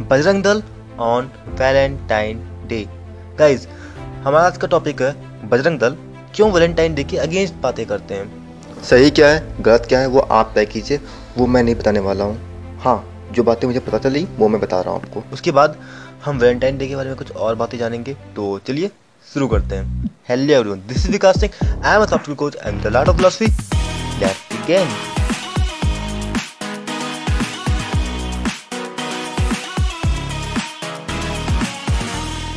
Bajrang Dal on Valentine day guys हमारा आज का टॉपिक है बजरंग दल क्यों वैलेंटाइन डे के अगेंस्ट बातें करते हैं? सही क्या है? गलत क्या है? वो आप तय कीजिए। वो मैं नहीं बताने वाला हूँ। हाँ जो बातें मुझे पता चली वो मैं बता रहा हूँ आपको। उसके बाद हम वैलेंटाइन डे के बारे में कुछ और बातें जानेंगे। तो चलिए शुरू करते हैं। Hello everyone this is Vikas Singh I am a software coach and the lot of philosophy let's begin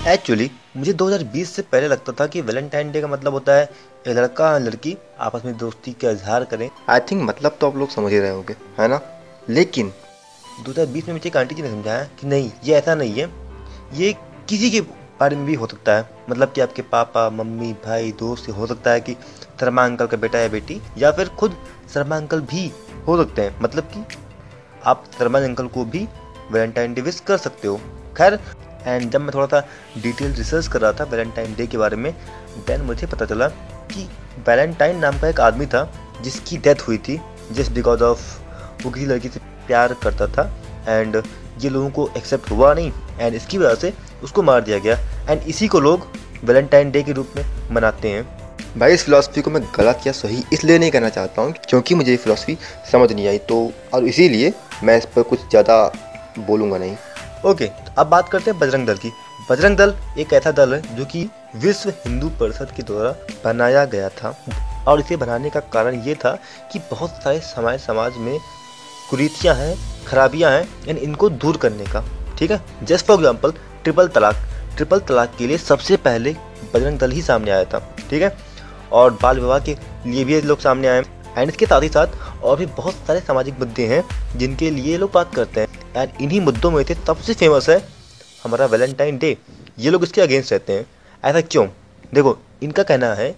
actually मुझे 2020 से पहले लगता था कि वैलेंटाइन डे का मतलब होता है एक लड़का और लड़की आपस में दोस्ती का इजहार करें। आई थिंक मतलब तो आप लोग समझ ही रहे होंगे है ना? लेकिन 2020 में मुझे एक आंटी जी ने समझाया कि नहीं ये ऐसा नहीं है। ये किसी के बारे में भी हो सकता है। मतलब कि आपके पापा मम्मी भाई दोस्त हो सकता है कि शर्मा अंकल का बेटा या बेटी या फिर खुद शर्मा अंकल भी हो सकते हैं। मतलब कि आप शर्मा अंकल को भी वैलेंटाइन डे विश कर सकते हो। खैर एंड जब मैं थोड़ा सा डिटेल रिसर्च कर रहा था वैलेंटाइन डे के बारे में देन मुझे पता चला कि वैलेंटाइन नाम का एक आदमी था जिसकी डेथ हुई थी जस्ट बिकॉज़ ऑफ़ वो किसी लड़की से प्यार करता था एंड ये लोगों को एक्सेप्ट हुआ नहीं एंड इसकी वजह से उसको मार दिया गया एंड इसी को लोग वैलेंटाइन डे के रूप में मनाते हैं। भाई, इस फिलोसफी को मैं गलत या सही इसलिए नहीं कहना चाहता हूँ क्योंकि मुझे ये फिलोसफी समझ नहीं आई तो और इसीलिए मैं इस पर कुछ ज़्यादा बोलूँगा नहीं। ओके तो अब बात करते हैं बजरंग दल की। बजरंग दल एक ऐसा दल है जो कि विश्व हिंदू परिषद के द्वारा बनाया गया था। और इसे बनाने का कारण ये था कि बहुत सारे समाज समाज में कुरीतियाँ हैं, खराबियाँ हैं एंड इनको दूर करने का। ठीक है? जस्ट फॉर एग्ज़ाम्पल ट्रिपल तलाक। ट्रिपल तलाक के लिए सबसे पहले बजरंग दल ही सामने आया था। ठीक है? और बाल विवाह के लिए भी लोग सामने आए। एंड इसके साथ ही साथ और भी बहुत सारे सामाजिक मुद्दे हैं जिनके लिए लोग बात करते हैं। एंड इन्हीं मुद्दों में से सबसे फ़ेमस है हमारा वैलेंटाइन डे ये लोग इसके अगेंस्ट रहते हैं। ऐसा क्यों? देखो, इनका कहना है,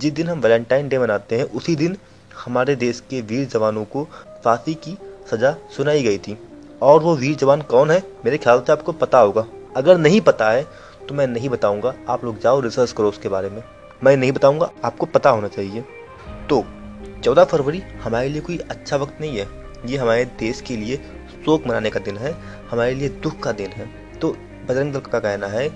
जिस दिन हम वैलेंटाइन डे मनाते हैं, उसी दिन हमारे देश के वीर जवानों को फांसी की सज़ा सुनाई गई थी। और वो वीर जवान कौन है? मेरे ख्याल से आपको पता होगा। अगर नहीं पता है तो मैं नहीं बताऊँगा। आप लोग जाओ रिसर्च करो उसके बारे में। मैं नहीं बताऊँगा, आपको पता होना चाहिए। तो चौदह फरवरी हमारे लिए कोई अच्छा वक्त नहीं है। ये हमारे देश के लिए शोक मनाने का दिन है, हमारे लिए दुख का दिन है। तो बजरंग दल का कहना है,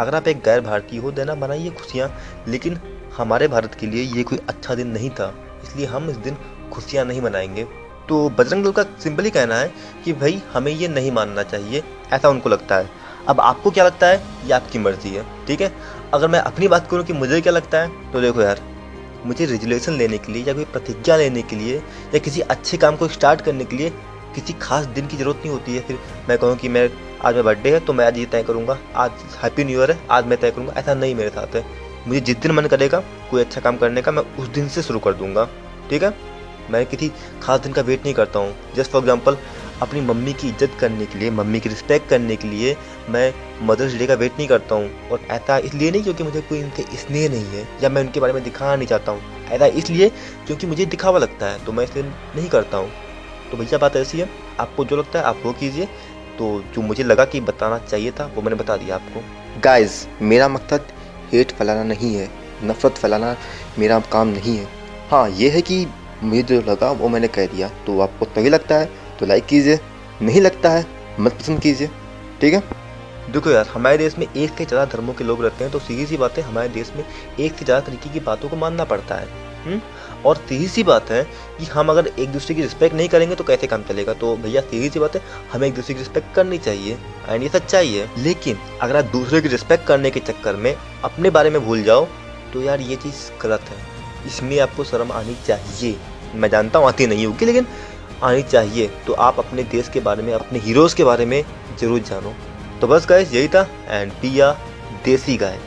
अगर आप एक गैर भारतीय हो, देना बनाइए खुशियाँ, लेकिन हमारे भारत के लिए ये कोई अच्छा दिन नहीं था, इसलिए हम इस दिन खुशियाँ नहीं मनाएँगे। तो बजरंग दल का सिंपली कहना है कि भाई, हमें ये नहीं मानना चाहिए, ऐसा उनको लगता है। अब आपको क्या लगता है? ये आपकी मर्ज़ी है, ठीक है? अगर मैं अपनी बात करूँ कि मुझे क्या लगता है तो देखो यार मुझे रेजुलेशन लेने के लिए या कोई प्रतिज्ञा लेने के लिए या किसी अच्छे काम को स्टार्ट करने के लिए किसी खास दिन की ज़रूरत नहीं होती है। फिर मैं कहूँ कि मैं, आज मेरा बर्थडे है तो मैं आज ये तय करूँगा। आज हैप्पी न्यू ईयर है, आज मैं तय करूँगा। ऐसा नहीं मेरे साथ है। मुझे जिस दिन मन करेगा, कोई अच्छा काम करने का, मैं उस दिन से शुरू कर दूँगा। ठीक है? मैं किसी खास दिन का वेट नहीं करता हूँ। जस्ट फॉर एग्ज़ाम्पल अपनी मम्मी की इज़्ज़त करने के लिए, मम्मी की रिस्पेक्ट करने के लिए मैं मदर्स डे का वेट नहीं करता हूँ। और ऐसा इसलिए नहीं क्योंकि मुझे कोई इनसे स्नेह नहीं है, या मैं उनके बारे में दिखाना नहीं चाहता हूँ। ऐसा इसलिए क्योंकि मुझे दिखावा लगता है तो मैं इसलिए नहीं करता हूँ। तो भैया, बात ऐसी है, आपको जो लगता है आप वो कीजिए। तो जो मुझे लगा कि बताना चाहिए था, वो मैंने बता दिया आपको। गाइस मेरा मकसद हेट फैलाना नहीं है, नफरत फैलाना मेरा काम नहीं है। हाँ ये है कि मुझे जो लगा वो मैंने कह दिया तो आपको तभी लगता है तो लाइक कीजिए, नहीं लगता है, मत पसंद कीजिए, ठीक है देखो यार, हमारे देश में एक से ज़्यादा धर्मों के लोग रहते हैं तो सीधी सी बात है, हमारे देश में एक से ज़्यादा तरीके की बातों को मानना पड़ता है हुँ? हम्म? और सीधी सी बात है कि हम अगर एक दूसरे की रिस्पेक्ट नहीं करेंगे तो कैसे काम चलेगा तो भैया, सीधी सी बात है, हमें एक दूसरे की रिस्पेक्ट करनी चाहिए एंड ये सच्चाई है लेकिन अगर आप दूसरे की रिस्पेक्ट करने के चक्कर में अपने बारे में भूल जाओ तो यार ये चीज़ गलत है इसमें आपको शर्म आनी चाहिए मैं जानता हूँ आती नहीं होगी, लेकिन आनी चाहिए। तो आप अपने देश के बारे में, अपने हीरोज़ के बारे में ज़रूर जानो। तो बस गाय यही था एंड पिया देसी गाय।